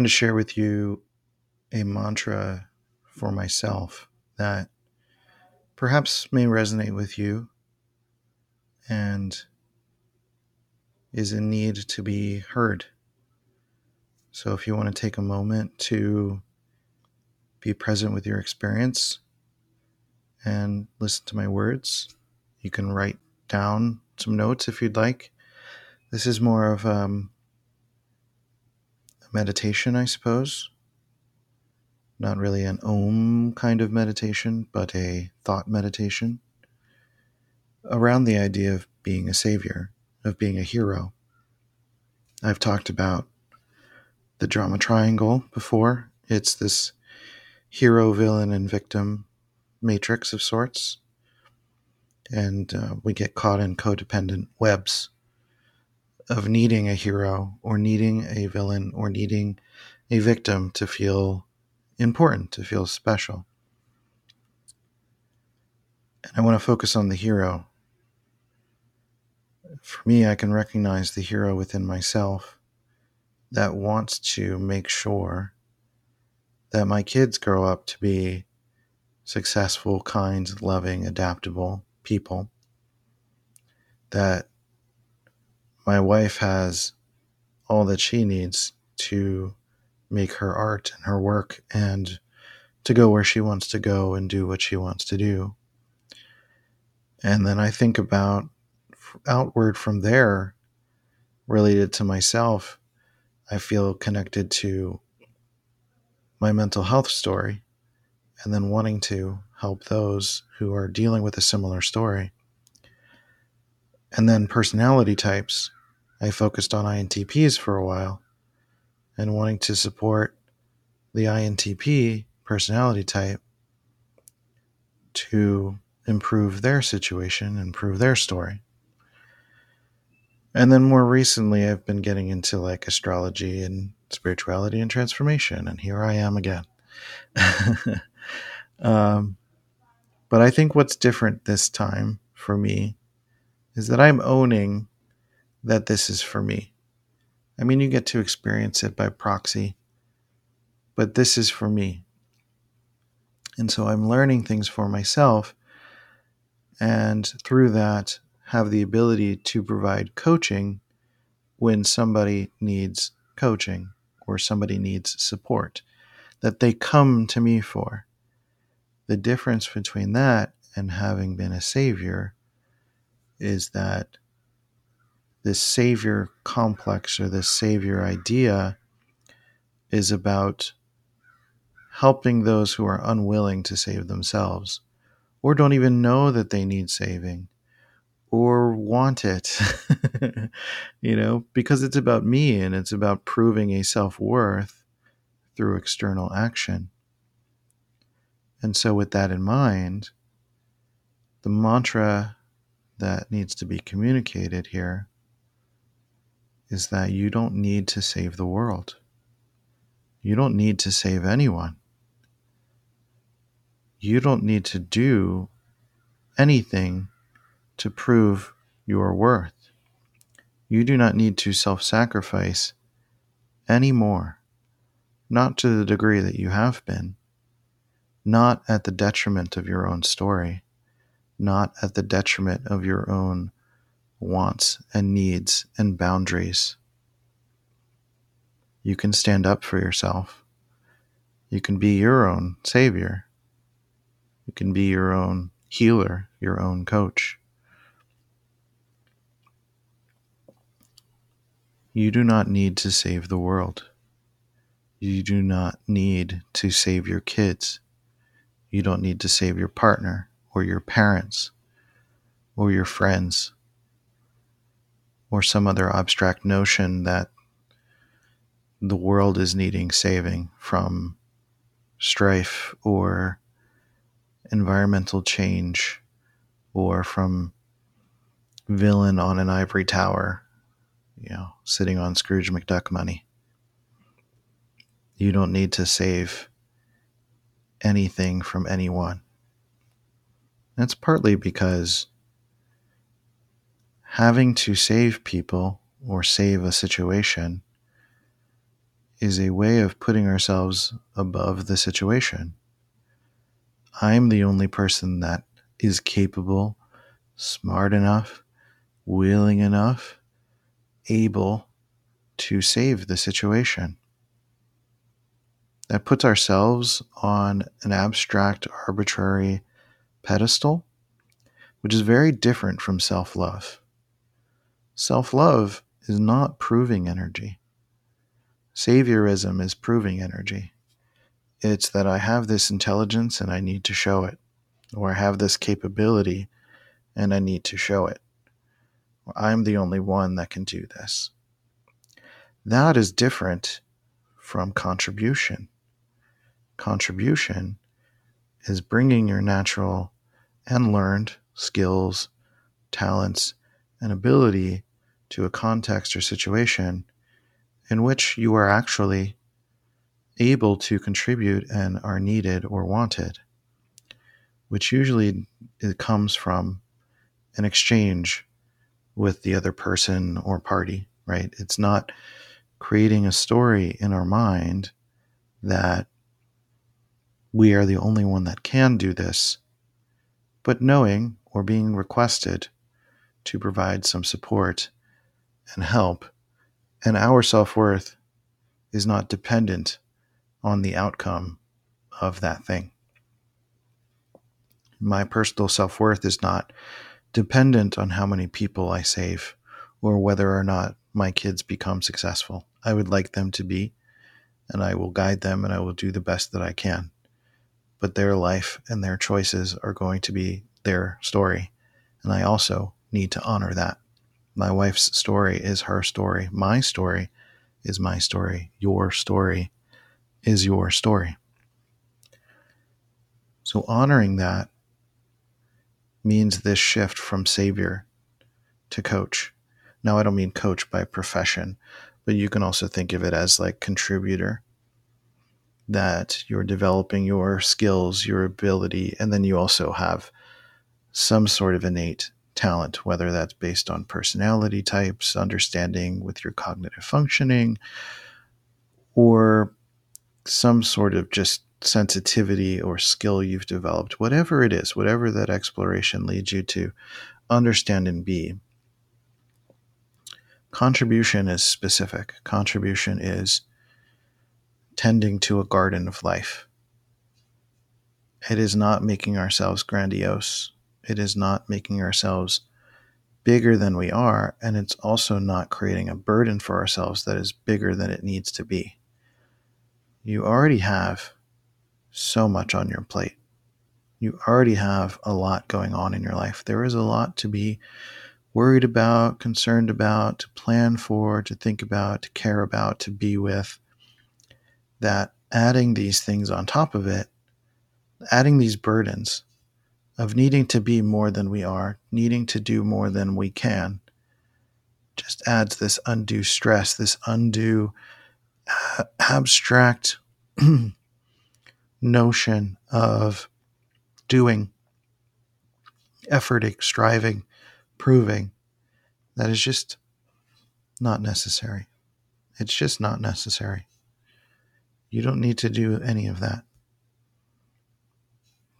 going to share with you a mantra for myself that perhaps may resonate with you and is in need to be heard. So, if you want to take a moment to be present with your experience and listen to my words, you can write down some notes if you'd like. This is more of um, meditation, I suppose. Not really an om kind of meditation, but a thought meditation around the idea of being a savior, of being a hero. I've talked about the drama triangle before. It's this hero, villain, and victim matrix of sorts. And uh, we get caught in codependent webs of needing a hero or needing a villain or needing a victim to feel important, to feel special. And I want to focus on the hero. For me, I can recognize the hero within myself that wants to make sure that my kids grow up to be successful, kind, loving, adaptable people. That my wife has all that she needs to make her art and her work and to go where she wants to go and do what she wants to do. And then I think about outward from there, related to myself, I feel connected to my mental health story and then wanting to help those who are dealing with a similar story. And then personality types. I focused on INTPs for a while and wanting to support the INTP personality type to improve their situation, improve their story. And then more recently, I've been getting into like astrology and spirituality and transformation, and here I am again. um, but I think what's different this time for me is that I'm owning that this is for me. I mean, you get to experience it by proxy, but this is for me. And so I'm learning things for myself. And through that, have the ability to provide coaching when somebody needs coaching or somebody needs support that they come to me for. The difference between that and having been a savior is that this savior complex or this savior idea is about helping those who are unwilling to save themselves or don't even know that they need saving or want it, you know, because it's about me and it's about proving a self worth through external action. And so, with that in mind, the mantra that needs to be communicated here is that you don't need to save the world. You don't need to save anyone. You don't need to do anything to prove your worth. You do not need to self sacrifice anymore, not to the degree that you have been, not at the detriment of your own story, not at the detriment of your own wants and needs and boundaries. You can stand up for yourself. You can be your own savior. You can be your own healer, your own coach. You do not need to save the world. You do not need to save your kids. You don't need to save your partner or your parents or your friends or some other abstract notion that the world is needing saving from strife or environmental change or from villain on an ivory tower, you know, sitting on Scrooge McDuck money. You don't need to save anything from anyone. That's partly because having to save people or save a situation is a way of putting ourselves above the situation. I'm the only person that is capable, smart enough, willing enough, able to save the situation. That puts ourselves on an abstract, arbitrary pedestal, which is very different from self love. Self love is not proving energy. Saviorism is proving energy. It's that I have this intelligence and I need to show it, or I have this capability and I need to show it. I'm the only one that can do this. That is different from contribution. Contribution is bringing your natural and learned skills, talents, and ability to a context or situation in which you are actually able to contribute and are needed or wanted, which usually comes from an exchange with the other person or party, right? It's not creating a story in our mind that we are the only one that can do this, but knowing or being requested to provide some support and help, and our self worth is not dependent on the outcome of that thing. My personal self worth is not dependent on how many people I save or whether or not my kids become successful. I would like them to be, and I will guide them and I will do the best that I can. But their life and their choices are going to be their story. And I also need to honor that. My wife's story is her story. My story is my story. Your story is your story. So honoring that means this shift from savior to coach. Now, I don't mean coach by profession, but you can also think of it as like contributor that you're developing your skills, your ability, and then you also have some sort of innate talent, whether that's based on personality types, understanding with your cognitive functioning, or some sort of just sensitivity or skill you've developed, whatever it is, whatever that exploration leads you to understand and be. Contribution is specific. Contribution is tending to a garden of life. It is not making ourselves grandiose. It is not making ourselves bigger than we are. And it's also not creating a burden for ourselves that is bigger than it needs to be. You already have so much on your plate. You already have a lot going on in your life. There is a lot to be worried about, concerned about, to plan for, to think about, to care about, to be with. That adding these things on top of it, adding these burdens of needing to be more than we are, needing to do more than we can, just adds this undue stress, this undue uh, abstract notion of doing, efforting, striving, proving that is just not necessary. It's just not necessary. You don't need to do any of that.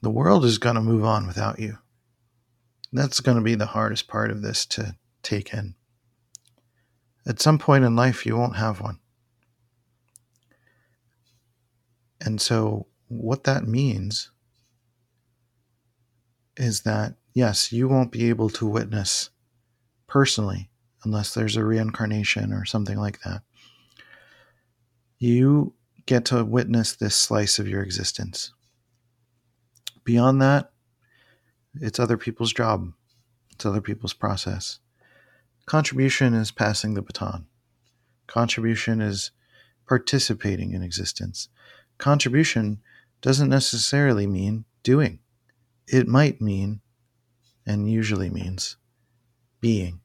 The world is going to move on without you. That's going to be the hardest part of this to take in. At some point in life, you won't have one. And so what that means is that, yes, you won't be able to witness personally unless there's a reincarnation or something like that. You get to witness this slice of your existence. Beyond that, it's other people's job, it's other people's process. Contribution is passing the baton, contribution is participating in existence. Contribution doesn't necessarily mean doing. It might mean, and usually means, being.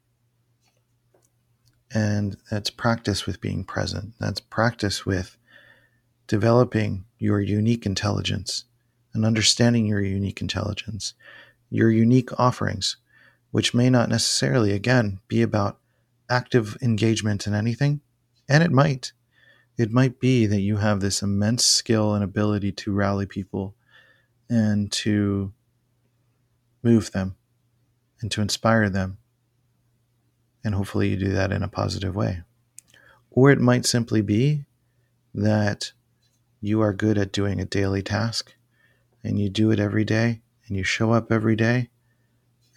And that's practice with being present. That's practice with developing your unique intelligence and understanding your unique intelligence, your unique offerings, which may not necessarily, again, be about active engagement in anything, and it might, It might be that you have this immense skill and ability to rally people and to move them and to inspire them. And hopefully, you do that in a positive way. Or it might simply be that you are good at doing a daily task and you do it every day and you show up every day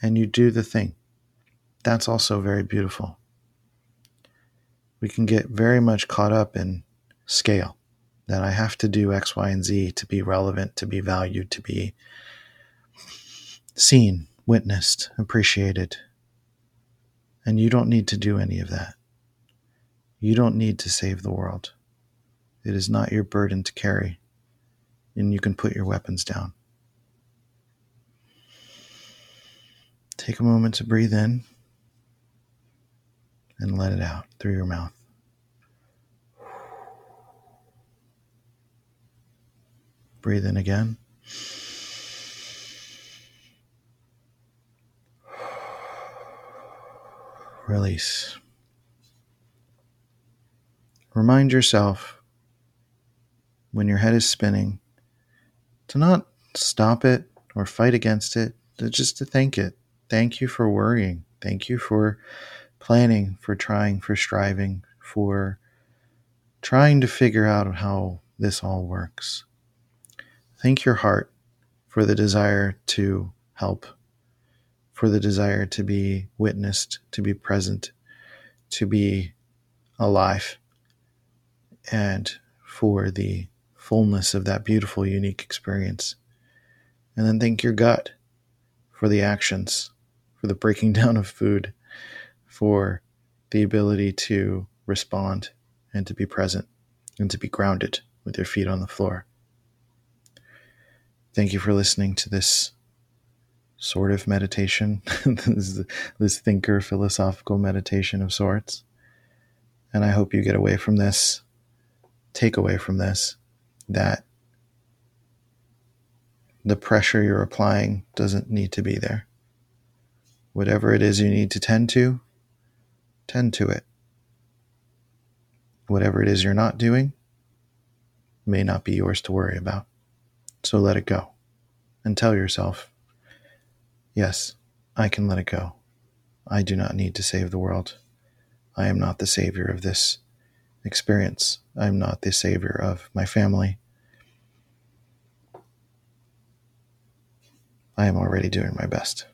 and you do the thing. That's also very beautiful. We can get very much caught up in scale that I have to do X, Y, and Z to be relevant, to be valued, to be seen, witnessed, appreciated. And you don't need to do any of that. You don't need to save the world. It is not your burden to carry, and you can put your weapons down. Take a moment to breathe in and let it out through your mouth. Breathe in again. Release. Remind yourself when your head is spinning to not stop it or fight against it, just to thank it. Thank you for worrying. Thank you for planning, for trying, for striving, for trying to figure out how this all works. Thank your heart for the desire to help, for the desire to be witnessed, to be present, to be alive, and for the fullness of that beautiful, unique experience. And then thank your gut for the actions, for the breaking down of food, for the ability to respond and to be present and to be grounded with your feet on the floor. Thank you for listening to this sort of meditation, this, this thinker philosophical meditation of sorts. And I hope you get away from this, take away from this, that the pressure you're applying doesn't need to be there. Whatever it is you need to tend to, tend to it. Whatever it is you're not doing may not be yours to worry about. So let it go and tell yourself, yes, I can let it go. I do not need to save the world. I am not the savior of this experience. I am not the savior of my family. I am already doing my best.